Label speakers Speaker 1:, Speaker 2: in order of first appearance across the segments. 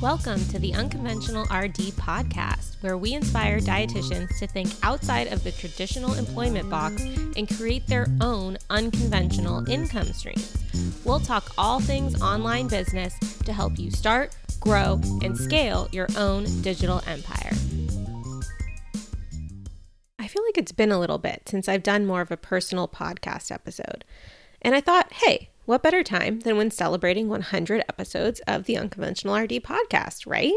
Speaker 1: Welcome to the Unconventional RD podcast, where we inspire dietitians to think outside of the traditional employment box and create their own unconventional income streams. We'll talk all things online business to help you start, grow, and scale your own digital empire. I feel like it's been a little bit since I've done more of a personal podcast episode. And I thought, hey, what better time than when celebrating 100 episodes of the Unconventional RD podcast, right?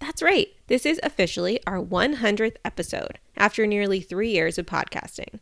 Speaker 1: That's right. This is officially our 100th episode after nearly three years of podcasting.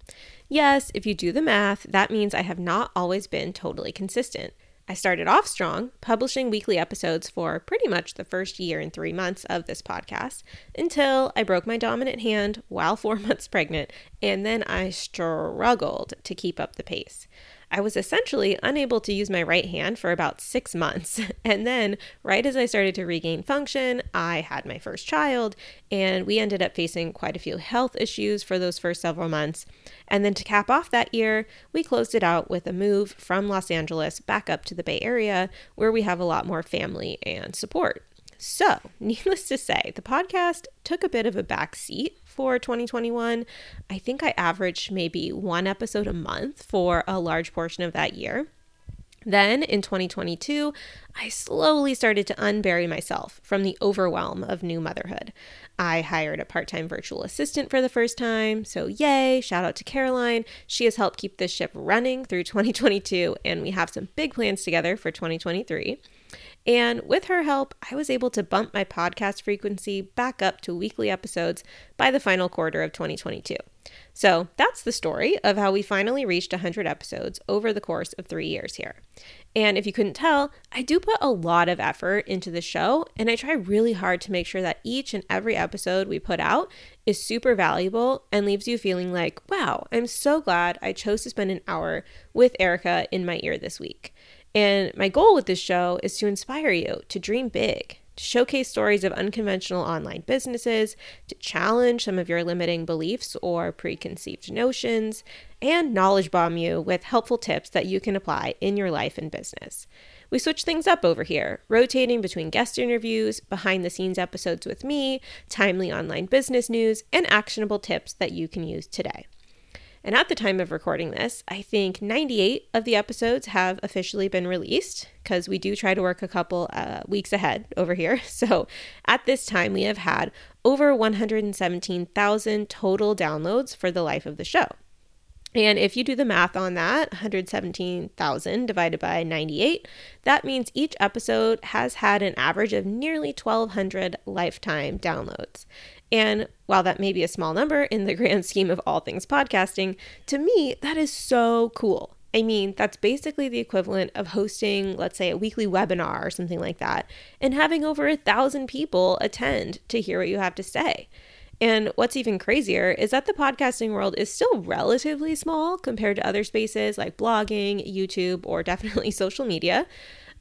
Speaker 1: Yes, if you do the math, that means I have not always been totally consistent. I started off strong, publishing weekly episodes for pretty much the first year and three months of this podcast until I broke my dominant hand while four months pregnant, and then I struggled to keep up the pace. I was essentially unable to use my right hand for about six months. And then, right as I started to regain function, I had my first child, and we ended up facing quite a few health issues for those first several months. And then to cap off that year, we closed it out with a move from Los Angeles back up to the Bay Area, where we have a lot more family and support. So, needless to say, the podcast took a bit of a back seat for 2021. I think I averaged maybe one episode a month for a large portion of that year. Then in 2022, I slowly started to unbury myself from the overwhelm of new motherhood. I hired a part time virtual assistant for the first time. So, yay, shout out to Caroline. She has helped keep this ship running through 2022, and we have some big plans together for 2023. And with her help, I was able to bump my podcast frequency back up to weekly episodes by the final quarter of 2022. So that's the story of how we finally reached 100 episodes over the course of three years here. And if you couldn't tell, I do put a lot of effort into the show, and I try really hard to make sure that each and every episode we put out is super valuable and leaves you feeling like, wow, I'm so glad I chose to spend an hour with Erica in my ear this week. And my goal with this show is to inspire you to dream big, to showcase stories of unconventional online businesses, to challenge some of your limiting beliefs or preconceived notions, and knowledge bomb you with helpful tips that you can apply in your life and business. We switch things up over here, rotating between guest interviews, behind the scenes episodes with me, timely online business news, and actionable tips that you can use today. And at the time of recording this, I think 98 of the episodes have officially been released because we do try to work a couple uh, weeks ahead over here. So at this time, we have had over 117,000 total downloads for the life of the show. And if you do the math on that, 117,000 divided by 98, that means each episode has had an average of nearly 1,200 lifetime downloads. And while that may be a small number in the grand scheme of all things podcasting, to me, that is so cool. I mean, that's basically the equivalent of hosting, let's say, a weekly webinar or something like that, and having over a thousand people attend to hear what you have to say. And what's even crazier is that the podcasting world is still relatively small compared to other spaces like blogging, YouTube, or definitely social media.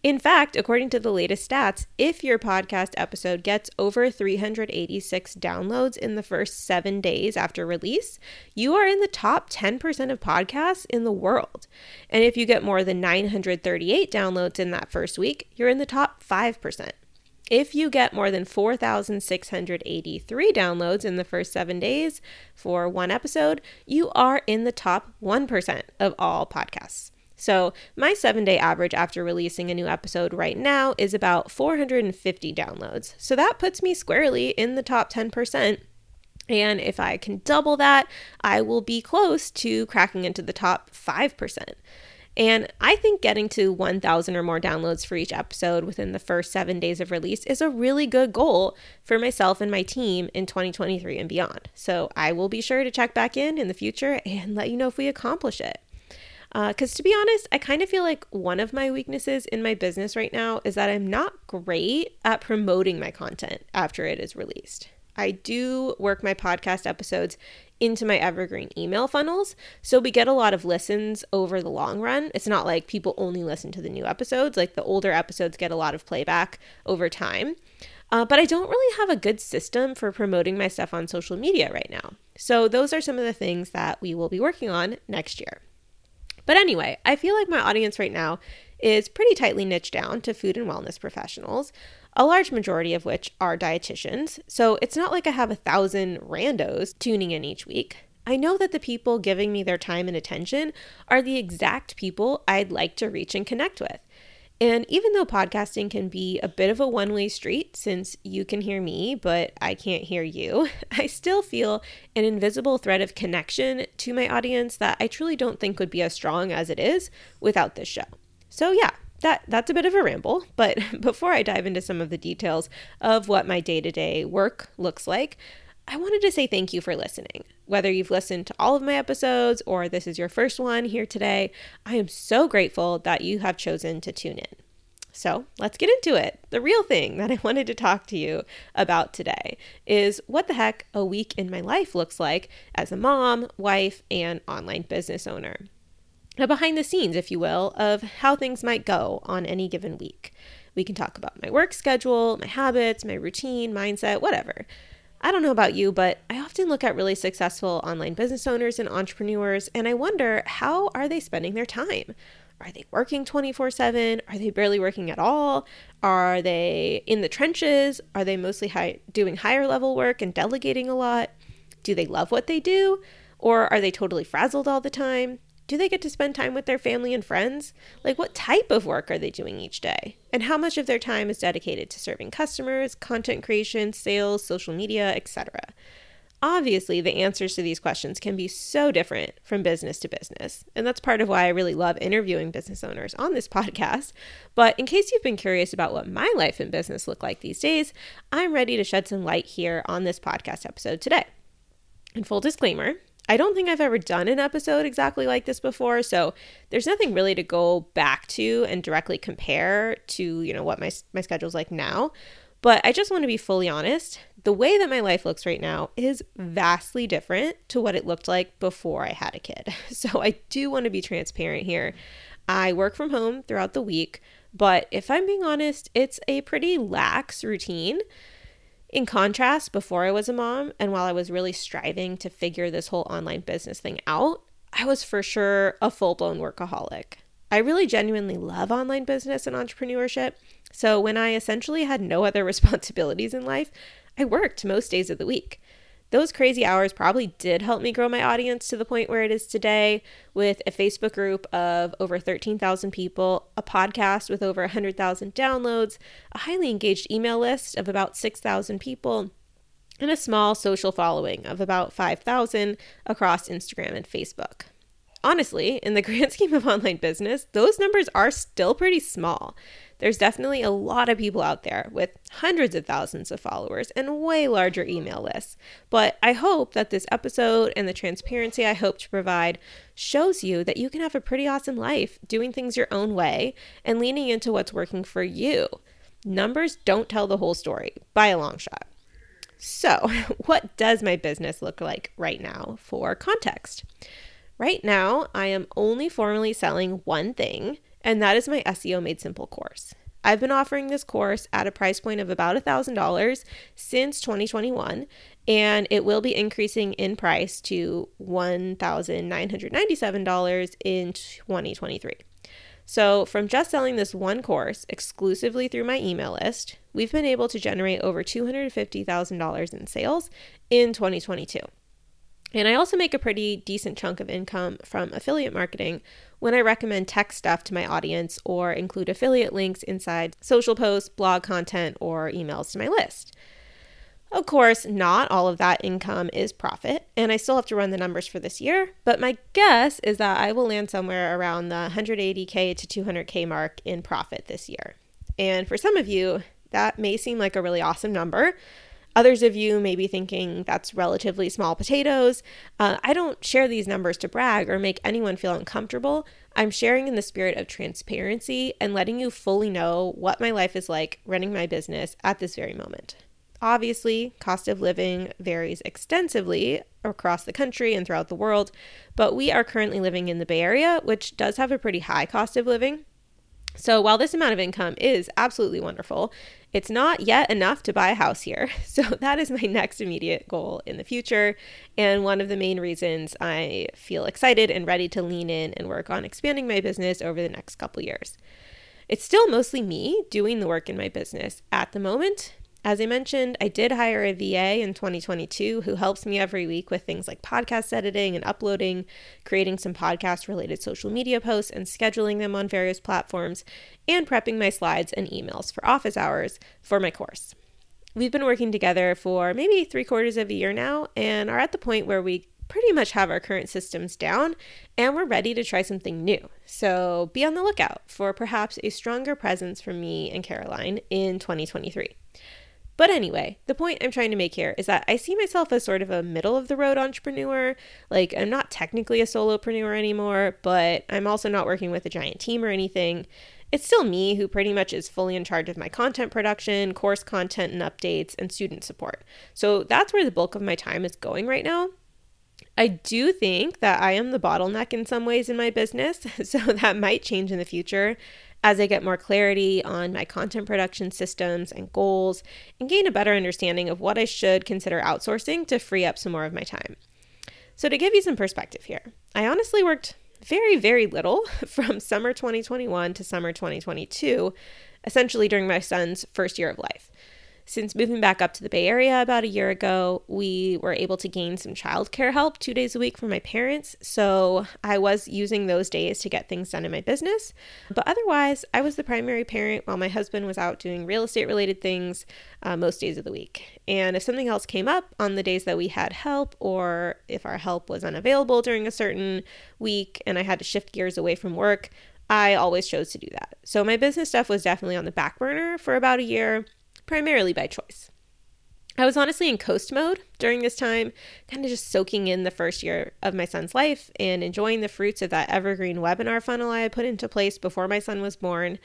Speaker 1: In fact, according to the latest stats, if your podcast episode gets over 386 downloads in the first seven days after release, you are in the top 10% of podcasts in the world. And if you get more than 938 downloads in that first week, you're in the top 5%. If you get more than 4,683 downloads in the first seven days for one episode, you are in the top 1% of all podcasts. So, my seven day average after releasing a new episode right now is about 450 downloads. So, that puts me squarely in the top 10%. And if I can double that, I will be close to cracking into the top 5%. And I think getting to 1,000 or more downloads for each episode within the first seven days of release is a really good goal for myself and my team in 2023 and beyond. So I will be sure to check back in in the future and let you know if we accomplish it. Because uh, to be honest, I kind of feel like one of my weaknesses in my business right now is that I'm not great at promoting my content after it is released. I do work my podcast episodes into my evergreen email funnels. So we get a lot of listens over the long run. It's not like people only listen to the new episodes, like the older episodes get a lot of playback over time. Uh, but I don't really have a good system for promoting my stuff on social media right now. So those are some of the things that we will be working on next year. But anyway, I feel like my audience right now is pretty tightly niched down to food and wellness professionals, a large majority of which are dietitians. So it's not like I have a thousand randos tuning in each week. I know that the people giving me their time and attention are the exact people I'd like to reach and connect with. And even though podcasting can be a bit of a one way street, since you can hear me, but I can't hear you, I still feel an invisible thread of connection to my audience that I truly don't think would be as strong as it is without this show. So, yeah, that that's a bit of a ramble, but before I dive into some of the details of what my day-to-day work looks like, I wanted to say thank you for listening. Whether you've listened to all of my episodes or this is your first one here today, I am so grateful that you have chosen to tune in. So let's get into it. The real thing that I wanted to talk to you about today is what the heck a week in my life looks like as a mom, wife, and online business owner. A behind the scenes, if you will, of how things might go on any given week. We can talk about my work schedule, my habits, my routine, mindset, whatever. I don't know about you, but I often look at really successful online business owners and entrepreneurs and I wonder how are they spending their time? Are they working 24/7? Are they barely working at all? Are they in the trenches? Are they mostly high, doing higher level work and delegating a lot? Do they love what they do? Or are they totally frazzled all the time? Do they get to spend time with their family and friends? Like, what type of work are they doing each day? And how much of their time is dedicated to serving customers, content creation, sales, social media, etc.? Obviously, the answers to these questions can be so different from business to business. And that's part of why I really love interviewing business owners on this podcast. But in case you've been curious about what my life and business look like these days, I'm ready to shed some light here on this podcast episode today. And full disclaimer, I don't think I've ever done an episode exactly like this before, so there's nothing really to go back to and directly compare to, you know, what my my schedule's like now. But I just want to be fully honest. The way that my life looks right now is vastly different to what it looked like before I had a kid. So I do want to be transparent here. I work from home throughout the week, but if I'm being honest, it's a pretty lax routine. In contrast, before I was a mom and while I was really striving to figure this whole online business thing out, I was for sure a full blown workaholic. I really genuinely love online business and entrepreneurship. So when I essentially had no other responsibilities in life, I worked most days of the week those crazy hours probably did help me grow my audience to the point where it is today with a Facebook group of over 13,000 people, a podcast with over 100,000 downloads, a highly engaged email list of about 6,000 people, and a small social following of about 5,000 across Instagram and Facebook. Honestly, in the grand scheme of online business, those numbers are still pretty small. There's definitely a lot of people out there with hundreds of thousands of followers and way larger email lists. But I hope that this episode and the transparency I hope to provide shows you that you can have a pretty awesome life doing things your own way and leaning into what's working for you. Numbers don't tell the whole story by a long shot. So, what does my business look like right now for context? Right now, I am only formally selling one thing, and that is my SEO Made Simple course. I've been offering this course at a price point of about $1,000 since 2021, and it will be increasing in price to $1,997 in 2023. So, from just selling this one course exclusively through my email list, we've been able to generate over $250,000 in sales in 2022. And I also make a pretty decent chunk of income from affiliate marketing when I recommend tech stuff to my audience or include affiliate links inside social posts, blog content, or emails to my list. Of course, not all of that income is profit, and I still have to run the numbers for this year, but my guess is that I will land somewhere around the 180K to 200K mark in profit this year. And for some of you, that may seem like a really awesome number, Others of you may be thinking that's relatively small potatoes. Uh, I don't share these numbers to brag or make anyone feel uncomfortable. I'm sharing in the spirit of transparency and letting you fully know what my life is like running my business at this very moment. Obviously, cost of living varies extensively across the country and throughout the world, but we are currently living in the Bay Area, which does have a pretty high cost of living. So, while this amount of income is absolutely wonderful, it's not yet enough to buy a house here. So, that is my next immediate goal in the future. And one of the main reasons I feel excited and ready to lean in and work on expanding my business over the next couple years. It's still mostly me doing the work in my business at the moment. As I mentioned, I did hire a VA in 2022 who helps me every week with things like podcast editing and uploading, creating some podcast related social media posts and scheduling them on various platforms, and prepping my slides and emails for office hours for my course. We've been working together for maybe three quarters of a year now and are at the point where we pretty much have our current systems down and we're ready to try something new. So be on the lookout for perhaps a stronger presence from me and Caroline in 2023. But anyway, the point I'm trying to make here is that I see myself as sort of a middle of the road entrepreneur. Like, I'm not technically a solopreneur anymore, but I'm also not working with a giant team or anything. It's still me who pretty much is fully in charge of my content production, course content and updates, and student support. So that's where the bulk of my time is going right now. I do think that I am the bottleneck in some ways in my business, so that might change in the future as I get more clarity on my content production systems and goals and gain a better understanding of what I should consider outsourcing to free up some more of my time. So, to give you some perspective here, I honestly worked very, very little from summer 2021 to summer 2022, essentially during my son's first year of life. Since moving back up to the Bay Area about a year ago, we were able to gain some childcare help two days a week for my parents. So I was using those days to get things done in my business. But otherwise, I was the primary parent while my husband was out doing real estate related things uh, most days of the week. And if something else came up on the days that we had help, or if our help was unavailable during a certain week and I had to shift gears away from work, I always chose to do that. So my business stuff was definitely on the back burner for about a year primarily by choice. I was honestly in coast mode during this time, kind of just soaking in the first year of my son's life and enjoying the fruits of that evergreen webinar funnel I had put into place before my son was born.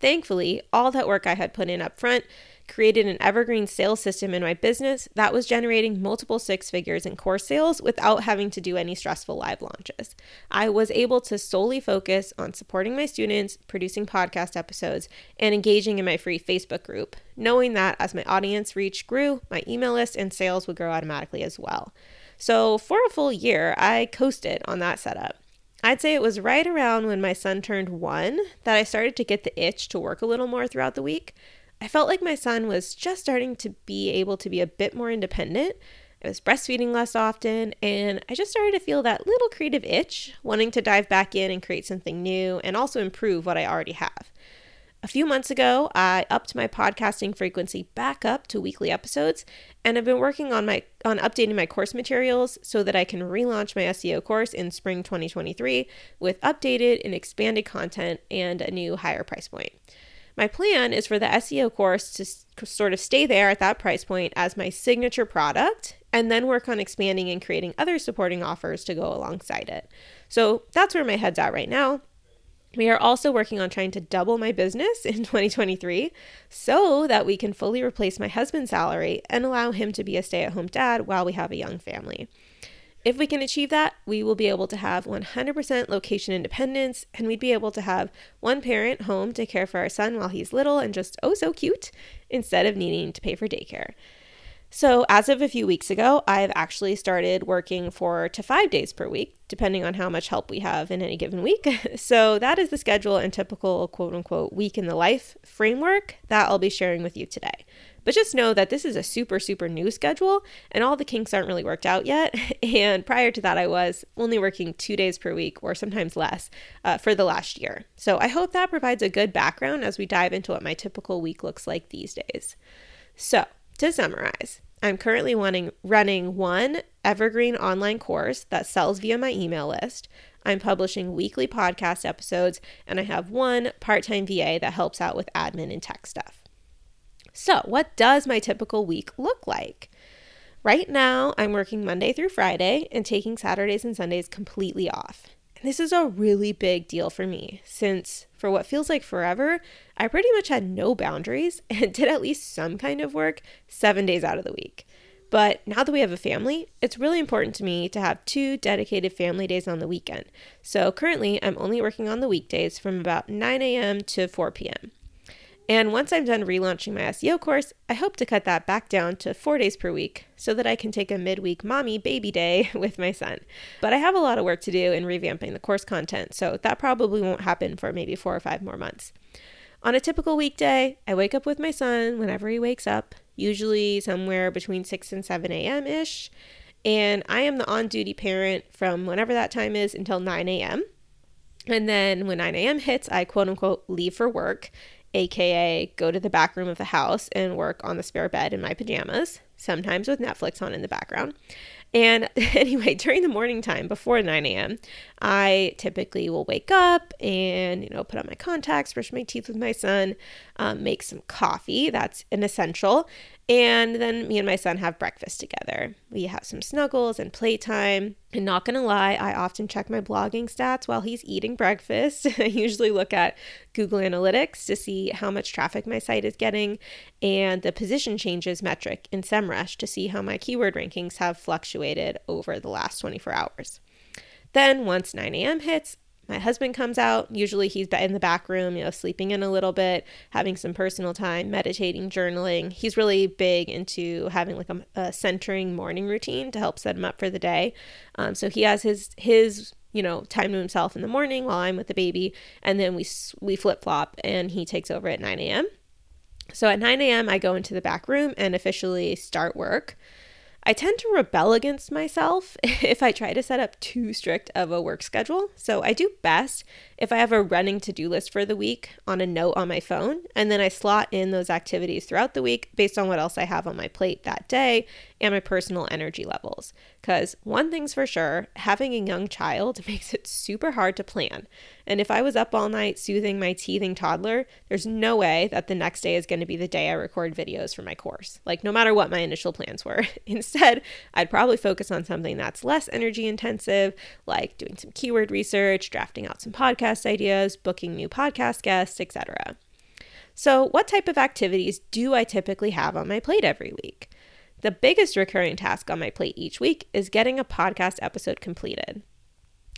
Speaker 1: Thankfully, all that work I had put in up front created an evergreen sales system in my business that was generating multiple six figures in course sales without having to do any stressful live launches. I was able to solely focus on supporting my students, producing podcast episodes, and engaging in my free Facebook group, knowing that as my audience reach grew, my email list and sales would grow automatically as well. So, for a full year, I coasted on that setup. I'd say it was right around when my son turned one that I started to get the itch to work a little more throughout the week. I felt like my son was just starting to be able to be a bit more independent. I was breastfeeding less often, and I just started to feel that little creative itch, wanting to dive back in and create something new and also improve what I already have. A few months ago, I upped my podcasting frequency back up to weekly episodes, and I've been working on my on updating my course materials so that I can relaunch my SEO course in spring 2023 with updated and expanded content and a new higher price point. My plan is for the SEO course to sort of stay there at that price point as my signature product and then work on expanding and creating other supporting offers to go alongside it. So that's where my head's at right now. We are also working on trying to double my business in 2023 so that we can fully replace my husband's salary and allow him to be a stay at home dad while we have a young family. If we can achieve that, we will be able to have 100% location independence and we'd be able to have one parent home to care for our son while he's little and just oh so cute instead of needing to pay for daycare. So, as of a few weeks ago, I've actually started working four to five days per week, depending on how much help we have in any given week. so, that is the schedule and typical quote unquote week in the life framework that I'll be sharing with you today. But just know that this is a super, super new schedule and all the kinks aren't really worked out yet. And prior to that, I was only working two days per week or sometimes less uh, for the last year. So I hope that provides a good background as we dive into what my typical week looks like these days. So, to summarize, I'm currently wanting, running one evergreen online course that sells via my email list. I'm publishing weekly podcast episodes, and I have one part time VA that helps out with admin and tech stuff. So, what does my typical week look like? Right now, I'm working Monday through Friday and taking Saturdays and Sundays completely off. And this is a really big deal for me since, for what feels like forever, I pretty much had no boundaries and did at least some kind of work seven days out of the week. But now that we have a family, it's really important to me to have two dedicated family days on the weekend. So currently, I'm only working on the weekdays from about 9 a.m. to 4 p.m. And once I'm done relaunching my SEO course, I hope to cut that back down to four days per week so that I can take a midweek mommy baby day with my son. But I have a lot of work to do in revamping the course content, so that probably won't happen for maybe four or five more months. On a typical weekday, I wake up with my son whenever he wakes up, usually somewhere between 6 and 7 a.m. ish. And I am the on duty parent from whenever that time is until 9 a.m. And then when 9 a.m. hits, I quote unquote leave for work, aka go to the back room of the house and work on the spare bed in my pajamas, sometimes with Netflix on in the background. And anyway, during the morning time before 9 a.m., I typically will wake up and, you know, put on my contacts, brush my teeth with my son, um, make some coffee. That's an essential. And then me and my son have breakfast together. We have some snuggles and playtime. And not gonna lie, I often check my blogging stats while he's eating breakfast. I usually look at Google Analytics to see how much traffic my site is getting and the position changes metric in SEMrush to see how my keyword rankings have fluctuated over the last 24 hours. Then, once 9 a.m. hits, my husband comes out. Usually he's in the back room, you know, sleeping in a little bit, having some personal time, meditating, journaling. He's really big into having like a, a centering morning routine to help set him up for the day. Um, so he has his his you know time to himself in the morning while I'm with the baby, and then we we flip flop, and he takes over at 9 a.m. So at 9 a.m. I go into the back room and officially start work. I tend to rebel against myself if I try to set up too strict of a work schedule. So I do best if I have a running to do list for the week on a note on my phone, and then I slot in those activities throughout the week based on what else I have on my plate that day and my personal energy levels. Because one thing's for sure, having a young child makes it super hard to plan. And if I was up all night soothing my teething toddler, there's no way that the next day is going to be the day I record videos for my course. Like, no matter what my initial plans were. Instead, I'd probably focus on something that's less energy intensive, like doing some keyword research, drafting out some podcasts podcast ideas, booking new podcast guests, etc. So, what type of activities do I typically have on my plate every week? The biggest recurring task on my plate each week is getting a podcast episode completed.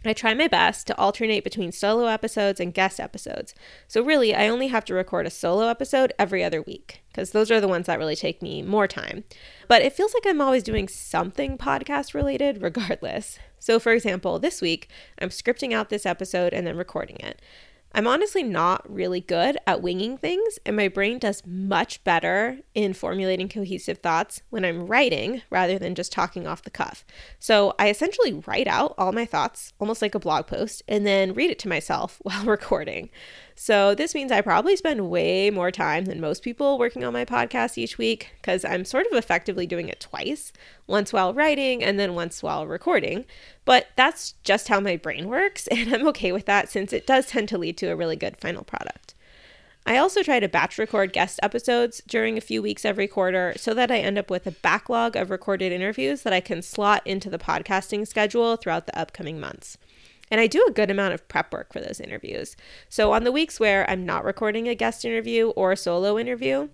Speaker 1: I try my best to alternate between solo episodes and guest episodes. So, really, I only have to record a solo episode every other week because those are the ones that really take me more time. But it feels like I'm always doing something podcast related regardless. So, for example, this week, I'm scripting out this episode and then recording it. I'm honestly not really good at winging things, and my brain does much better in formulating cohesive thoughts when I'm writing rather than just talking off the cuff. So I essentially write out all my thoughts, almost like a blog post, and then read it to myself while recording. So this means I probably spend way more time than most people working on my podcast each week because I'm sort of effectively doing it twice once while writing and then once while recording. But that's just how my brain works, and I'm okay with that since it does tend to lead to a really good final product. I also try to batch record guest episodes during a few weeks every quarter so that I end up with a backlog of recorded interviews that I can slot into the podcasting schedule throughout the upcoming months. And I do a good amount of prep work for those interviews. So on the weeks where I'm not recording a guest interview or a solo interview,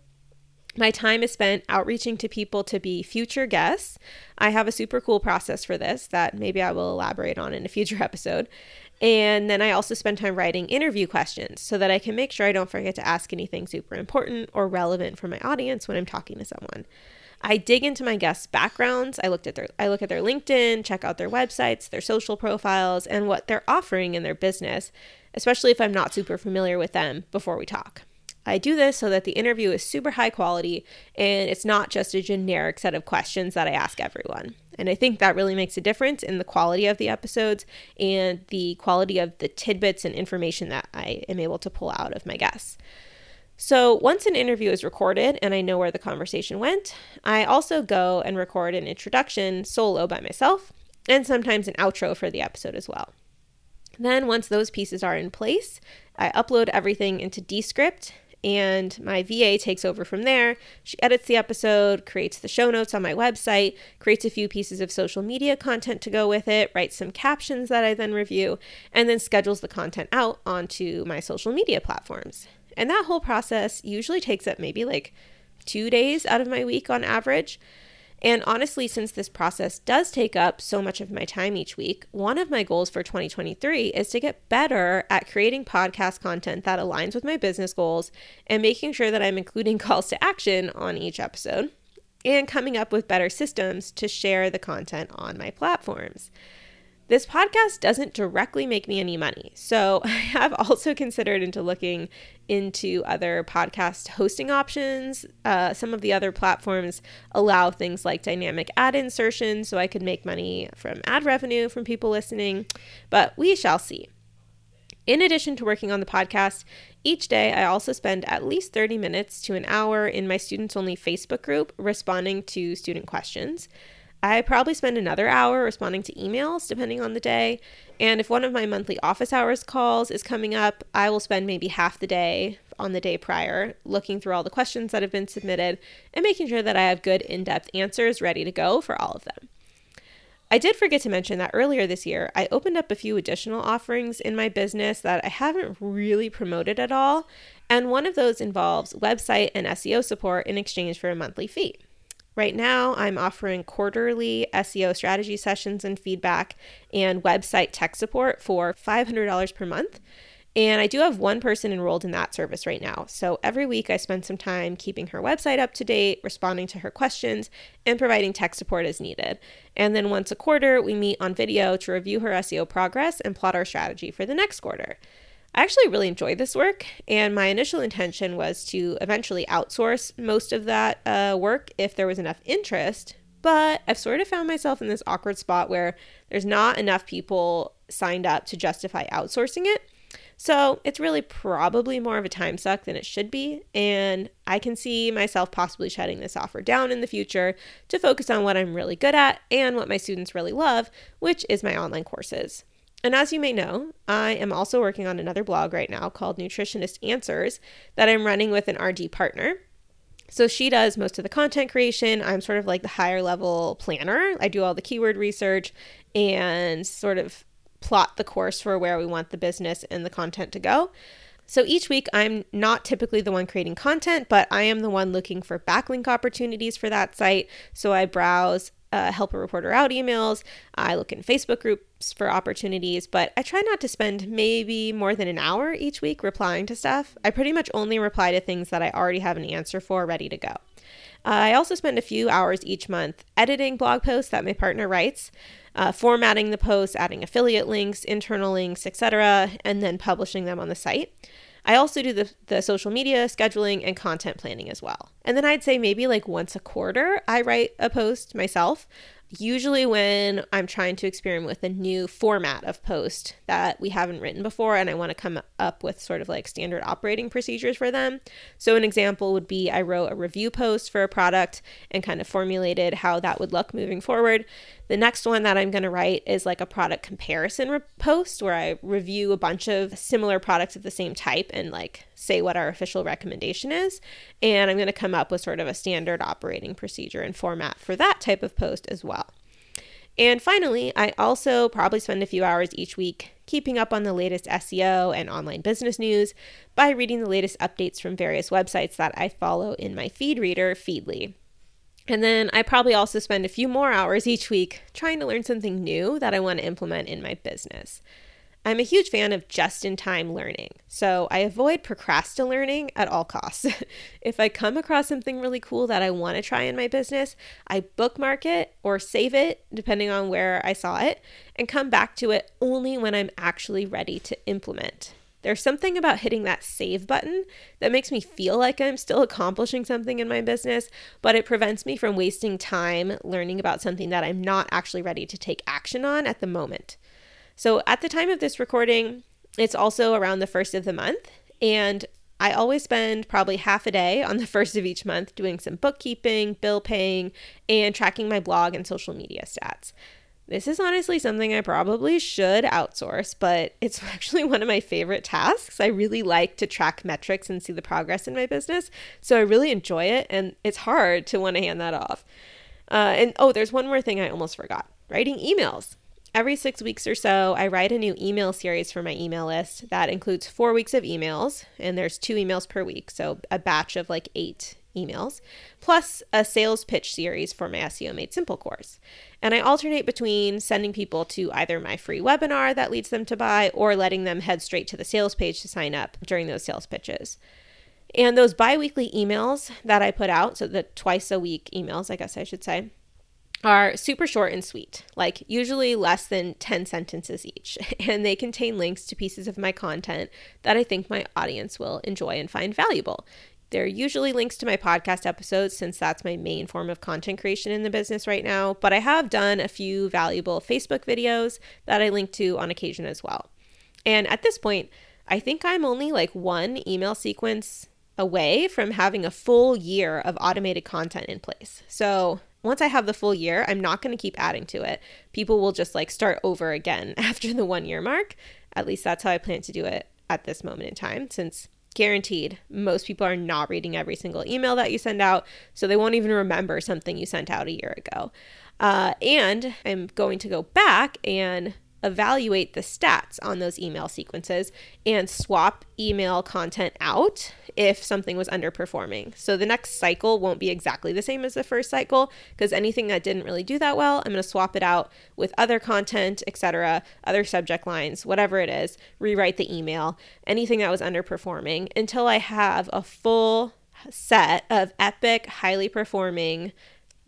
Speaker 1: my time is spent outreaching to people to be future guests. I have a super cool process for this that maybe I will elaborate on in a future episode. And then I also spend time writing interview questions so that I can make sure I don't forget to ask anything super important or relevant for my audience when I'm talking to someone. I dig into my guests' backgrounds. I looked at their I look at their LinkedIn, check out their websites, their social profiles, and what they're offering in their business, especially if I'm not super familiar with them before we talk. I do this so that the interview is super high quality and it's not just a generic set of questions that I ask everyone. And I think that really makes a difference in the quality of the episodes and the quality of the tidbits and information that I am able to pull out of my guests. So, once an interview is recorded and I know where the conversation went, I also go and record an introduction solo by myself and sometimes an outro for the episode as well. Then, once those pieces are in place, I upload everything into Descript and my VA takes over from there. She edits the episode, creates the show notes on my website, creates a few pieces of social media content to go with it, writes some captions that I then review, and then schedules the content out onto my social media platforms. And that whole process usually takes up maybe like two days out of my week on average. And honestly, since this process does take up so much of my time each week, one of my goals for 2023 is to get better at creating podcast content that aligns with my business goals and making sure that I'm including calls to action on each episode and coming up with better systems to share the content on my platforms. This podcast doesn't directly make me any money. So I have also considered into looking into other podcast hosting options. Uh, some of the other platforms allow things like dynamic ad insertion, so I could make money from ad revenue from people listening, but we shall see. In addition to working on the podcast, each day I also spend at least 30 minutes to an hour in my students only Facebook group responding to student questions. I probably spend another hour responding to emails depending on the day. And if one of my monthly office hours calls is coming up, I will spend maybe half the day on the day prior looking through all the questions that have been submitted and making sure that I have good in depth answers ready to go for all of them. I did forget to mention that earlier this year, I opened up a few additional offerings in my business that I haven't really promoted at all. And one of those involves website and SEO support in exchange for a monthly fee. Right now, I'm offering quarterly SEO strategy sessions and feedback and website tech support for $500 per month. And I do have one person enrolled in that service right now. So every week I spend some time keeping her website up to date, responding to her questions, and providing tech support as needed. And then once a quarter, we meet on video to review her SEO progress and plot our strategy for the next quarter. I actually really enjoy this work, and my initial intention was to eventually outsource most of that uh, work if there was enough interest. But I've sort of found myself in this awkward spot where there's not enough people signed up to justify outsourcing it. So it's really probably more of a time suck than it should be. And I can see myself possibly shutting this offer down in the future to focus on what I'm really good at and what my students really love, which is my online courses. And as you may know, I am also working on another blog right now called Nutritionist Answers that I'm running with an RD partner. So she does most of the content creation. I'm sort of like the higher level planner. I do all the keyword research and sort of plot the course for where we want the business and the content to go. So each week, I'm not typically the one creating content, but I am the one looking for backlink opportunities for that site. So I browse uh, help a reporter out emails. I look in Facebook groups for opportunities, but I try not to spend maybe more than an hour each week replying to stuff. I pretty much only reply to things that I already have an answer for ready to go. Uh, I also spend a few hours each month editing blog posts that my partner writes uh, formatting the posts, adding affiliate links, internal links, etc., and then publishing them on the site. I also do the, the social media scheduling and content planning as well. And then I'd say maybe like once a quarter, I write a post myself usually when I'm trying to experiment with a new format of post that we haven't written before and I want to come up with sort of like standard operating procedures for them. So, an example would be I wrote a review post for a product and kind of formulated how that would look moving forward. The next one that I'm going to write is like a product comparison re- post where I review a bunch of similar products of the same type and like say what our official recommendation is. And I'm going to come up with sort of a standard operating procedure and format for that type of post as well. And finally, I also probably spend a few hours each week keeping up on the latest SEO and online business news by reading the latest updates from various websites that I follow in my feed reader, Feedly. And then I probably also spend a few more hours each week trying to learn something new that I want to implement in my business. I'm a huge fan of just in time learning, so I avoid procrastinating at all costs. if I come across something really cool that I want to try in my business, I bookmark it or save it, depending on where I saw it, and come back to it only when I'm actually ready to implement. There's something about hitting that save button that makes me feel like I'm still accomplishing something in my business, but it prevents me from wasting time learning about something that I'm not actually ready to take action on at the moment. So, at the time of this recording, it's also around the first of the month, and I always spend probably half a day on the first of each month doing some bookkeeping, bill paying, and tracking my blog and social media stats. This is honestly something I probably should outsource, but it's actually one of my favorite tasks. I really like to track metrics and see the progress in my business. So I really enjoy it, and it's hard to want to hand that off. Uh, and oh, there's one more thing I almost forgot writing emails. Every six weeks or so, I write a new email series for my email list that includes four weeks of emails, and there's two emails per week, so a batch of like eight emails, plus a sales pitch series for my SEO Made Simple course. And I alternate between sending people to either my free webinar that leads them to buy or letting them head straight to the sales page to sign up during those sales pitches. And those bi weekly emails that I put out, so the twice a week emails, I guess I should say, are super short and sweet, like usually less than 10 sentences each, and they contain links to pieces of my content that I think my audience will enjoy and find valuable. They're usually links to my podcast episodes since that's my main form of content creation in the business right now, but I have done a few valuable Facebook videos that I link to on occasion as well. And at this point, I think I'm only like one email sequence away from having a full year of automated content in place. So once I have the full year, I'm not going to keep adding to it. People will just like start over again after the one year mark. At least that's how I plan to do it at this moment in time, since guaranteed most people are not reading every single email that you send out. So they won't even remember something you sent out a year ago. Uh, and I'm going to go back and evaluate the stats on those email sequences and swap email content out if something was underperforming. So the next cycle won't be exactly the same as the first cycle because anything that didn't really do that well, I'm going to swap it out with other content, etc., other subject lines, whatever it is, rewrite the email, anything that was underperforming until I have a full set of epic, highly performing,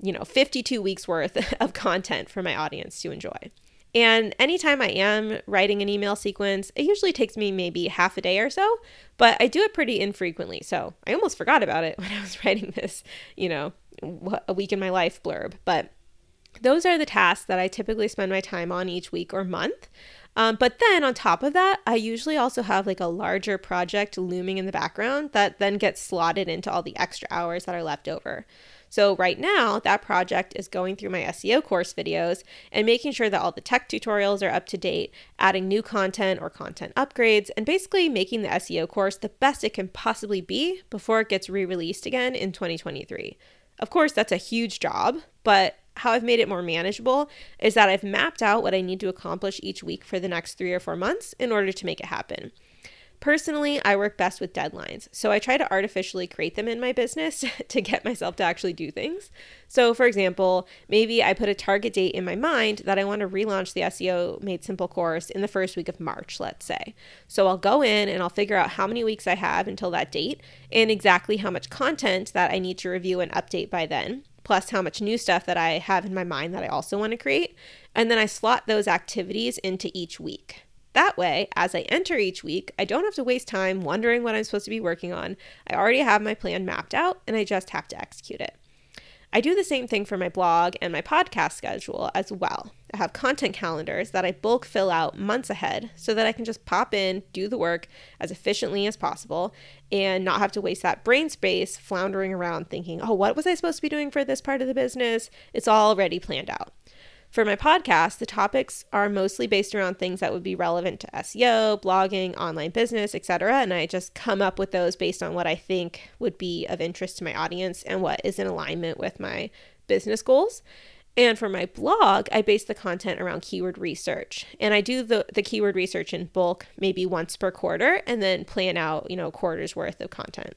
Speaker 1: you know, 52 weeks worth of content for my audience to enjoy. And anytime I am writing an email sequence, it usually takes me maybe half a day or so, but I do it pretty infrequently. So I almost forgot about it when I was writing this, you know, a week in my life blurb. But those are the tasks that I typically spend my time on each week or month. Um, but then on top of that, I usually also have like a larger project looming in the background that then gets slotted into all the extra hours that are left over. So, right now, that project is going through my SEO course videos and making sure that all the tech tutorials are up to date, adding new content or content upgrades, and basically making the SEO course the best it can possibly be before it gets re released again in 2023. Of course, that's a huge job, but how I've made it more manageable is that I've mapped out what I need to accomplish each week for the next three or four months in order to make it happen. Personally, I work best with deadlines, so I try to artificially create them in my business to get myself to actually do things. So, for example, maybe I put a target date in my mind that I want to relaunch the SEO Made Simple course in the first week of March, let's say. So, I'll go in and I'll figure out how many weeks I have until that date and exactly how much content that I need to review and update by then plus how much new stuff that I have in my mind that I also want to create. And then I slot those activities into each week. That way, as I enter each week, I don't have to waste time wondering what I'm supposed to be working on. I already have my plan mapped out and I just have to execute it. I do the same thing for my blog and my podcast schedule as well. I have content calendars that I bulk fill out months ahead so that I can just pop in, do the work as efficiently as possible, and not have to waste that brain space floundering around thinking, oh, what was I supposed to be doing for this part of the business? It's all already planned out. For my podcast, the topics are mostly based around things that would be relevant to SEO, blogging, online business, etc. And I just come up with those based on what I think would be of interest to my audience and what is in alignment with my business goals. And for my blog, I base the content around keyword research. And I do the, the keyword research in bulk, maybe once per quarter, and then plan out, you know, quarters worth of content.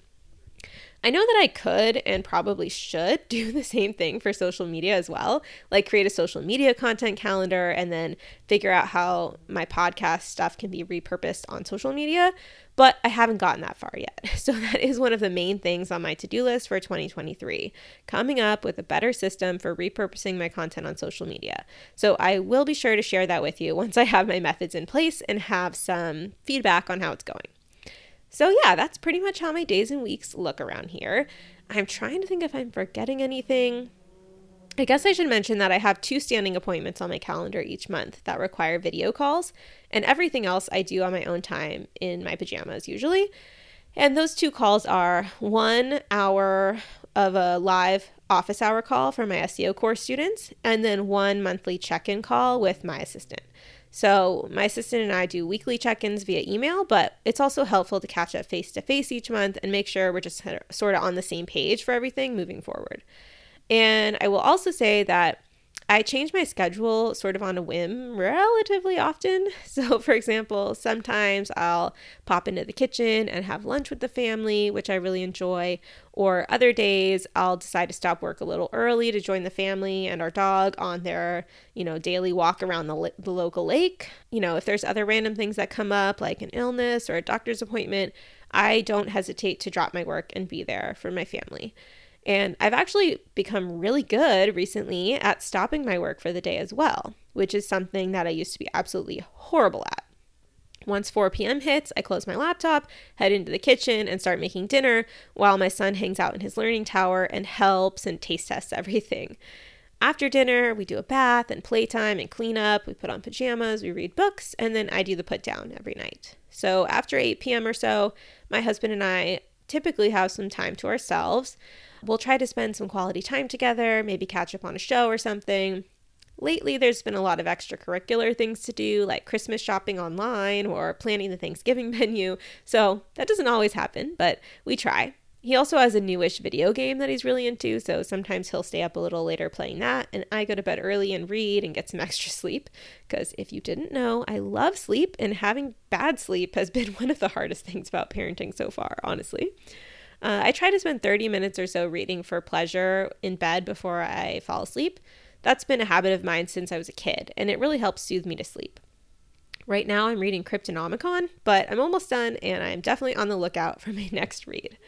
Speaker 1: I know that I could and probably should do the same thing for social media as well, like create a social media content calendar and then figure out how my podcast stuff can be repurposed on social media, but I haven't gotten that far yet. So that is one of the main things on my to-do list for 2023, coming up with a better system for repurposing my content on social media. So I will be sure to share that with you once I have my methods in place and have some feedback on how it's going. So, yeah, that's pretty much how my days and weeks look around here. I'm trying to think if I'm forgetting anything. I guess I should mention that I have two standing appointments on my calendar each month that require video calls, and everything else I do on my own time in my pajamas usually. And those two calls are one hour of a live office hour call for my SEO course students, and then one monthly check in call with my assistant. So, my assistant and I do weekly check ins via email, but it's also helpful to catch up face to face each month and make sure we're just sort of on the same page for everything moving forward. And I will also say that I change my schedule sort of on a whim relatively often. So, for example, sometimes I'll pop into the kitchen and have lunch with the family, which I really enjoy. Or other days, I'll decide to stop work a little early to join the family and our dog on their, you know, daily walk around the, the local lake. You know, if there's other random things that come up, like an illness or a doctor's appointment, I don't hesitate to drop my work and be there for my family. And I've actually become really good recently at stopping my work for the day as well, which is something that I used to be absolutely horrible at. Once 4 p.m. hits, I close my laptop, head into the kitchen, and start making dinner while my son hangs out in his learning tower and helps and taste tests everything. After dinner, we do a bath and playtime and cleanup. We put on pajamas, we read books, and then I do the put down every night. So after 8 p.m. or so, my husband and I typically have some time to ourselves. We'll try to spend some quality time together, maybe catch up on a show or something. Lately, there's been a lot of extracurricular things to do, like Christmas shopping online or planning the Thanksgiving menu. So that doesn't always happen, but we try. He also has a newish video game that he's really into, so sometimes he'll stay up a little later playing that, and I go to bed early and read and get some extra sleep. Because if you didn't know, I love sleep, and having bad sleep has been one of the hardest things about parenting so far, honestly. Uh, I try to spend 30 minutes or so reading for pleasure in bed before I fall asleep. That's been a habit of mine since I was a kid, and it really helps soothe me to sleep. Right now, I'm reading Cryptonomicon, but I'm almost done, and I'm definitely on the lookout for my next read.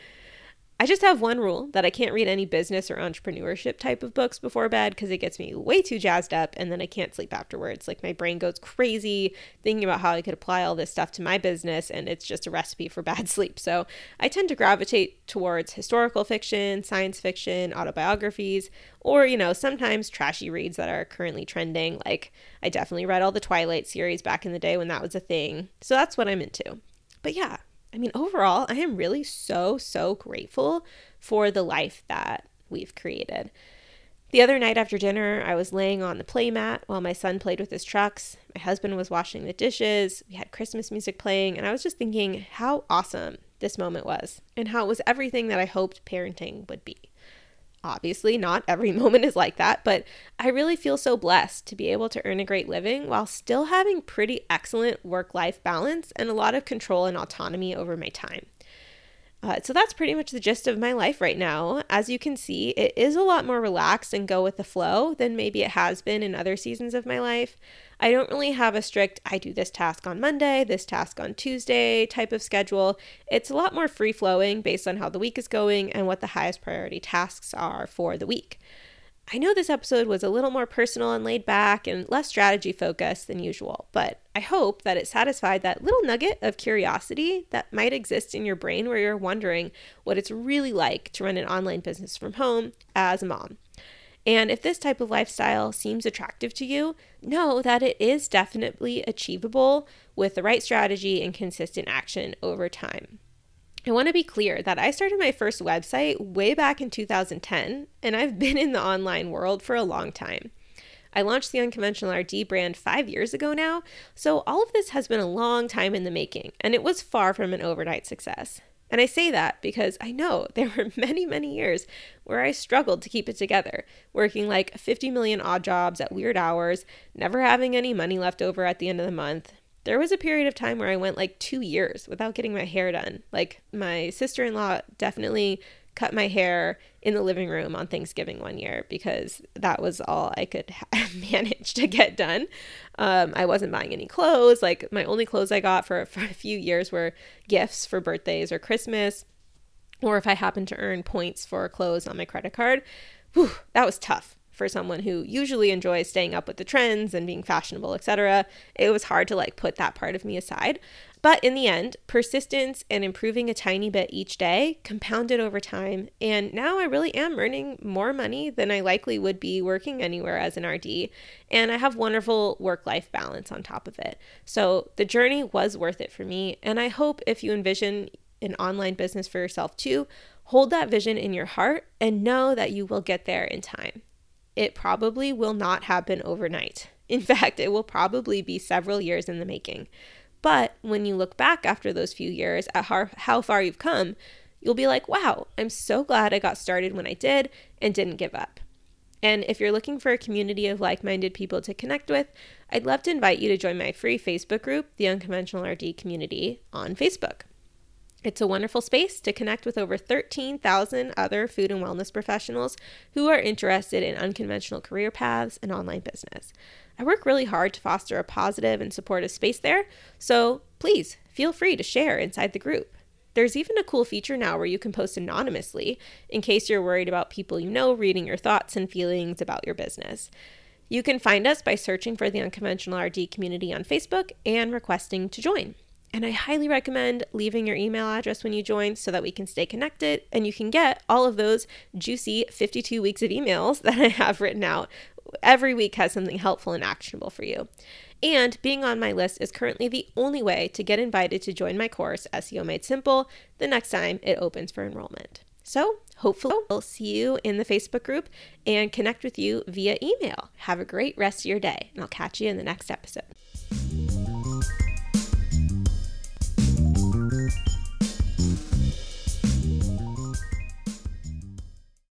Speaker 1: I just have one rule that I can't read any business or entrepreneurship type of books before bed because it gets me way too jazzed up and then I can't sleep afterwards. Like my brain goes crazy thinking about how I could apply all this stuff to my business and it's just a recipe for bad sleep. So I tend to gravitate towards historical fiction, science fiction, autobiographies, or, you know, sometimes trashy reads that are currently trending. Like I definitely read all the Twilight series back in the day when that was a thing. So that's what I'm into. But yeah, I mean, overall, I am really so, so grateful for the life that we've created. The other night after dinner, I was laying on the playmat while my son played with his trucks. My husband was washing the dishes. We had Christmas music playing, and I was just thinking how awesome this moment was and how it was everything that I hoped parenting would be. Obviously, not every moment is like that, but I really feel so blessed to be able to earn a great living while still having pretty excellent work life balance and a lot of control and autonomy over my time. Uh, so that's pretty much the gist of my life right now. As you can see, it is a lot more relaxed and go with the flow than maybe it has been in other seasons of my life. I don't really have a strict, I do this task on Monday, this task on Tuesday type of schedule. It's a lot more free flowing based on how the week is going and what the highest priority tasks are for the week. I know this episode was a little more personal and laid back and less strategy focused than usual, but I hope that it satisfied that little nugget of curiosity that might exist in your brain where you're wondering what it's really like to run an online business from home as a mom. And if this type of lifestyle seems attractive to you, know that it is definitely achievable with the right strategy and consistent action over time. I want to be clear that I started my first website way back in 2010, and I've been in the online world for a long time. I launched the Unconventional RD brand five years ago now, so all of this has been a long time in the making, and it was far from an overnight success. And I say that because I know there were many, many years where I struggled to keep it together, working like 50 million odd jobs at weird hours, never having any money left over at the end of the month, there was a period of time where I went like two years without getting my hair done. Like, my sister in law definitely cut my hair in the living room on Thanksgiving one year because that was all I could manage to get done. Um, I wasn't buying any clothes. Like, my only clothes I got for, for a few years were gifts for birthdays or Christmas, or if I happened to earn points for clothes on my credit card. Whew, that was tough for someone who usually enjoys staying up with the trends and being fashionable, etc. It was hard to like put that part of me aside. But in the end, persistence and improving a tiny bit each day compounded over time. And now I really am earning more money than I likely would be working anywhere as an RD. And I have wonderful work life balance on top of it. So the journey was worth it for me. And I hope if you envision an online business for yourself too, hold that vision in your heart and know that you will get there in time it probably will not happen overnight. In fact, it will probably be several years in the making. But when you look back after those few years at how, how far you've come, you'll be like, wow, I'm so glad I got started when I did and didn't give up. And if you're looking for a community of like minded people to connect with, I'd love to invite you to join my free Facebook group, the Unconventional RD Community, on Facebook. It's a wonderful space to connect with over 13,000 other food and wellness professionals who are interested in unconventional career paths and online business. I work really hard to foster a positive and supportive space there, so please feel free to share inside the group. There's even a cool feature now where you can post anonymously in case you're worried about people you know reading your thoughts and feelings about your business. You can find us by searching for the Unconventional RD community on Facebook and requesting to join. And I highly recommend leaving your email address when you join so that we can stay connected and you can get all of those juicy 52 weeks of emails that I have written out. Every week has something helpful and actionable for you. And being on my list is currently the only way to get invited to join my course, SEO Made Simple, the next time it opens for enrollment. So, hopefully, I'll see you in the Facebook group and connect with you via email. Have a great rest of your day, and I'll catch you in the next episode.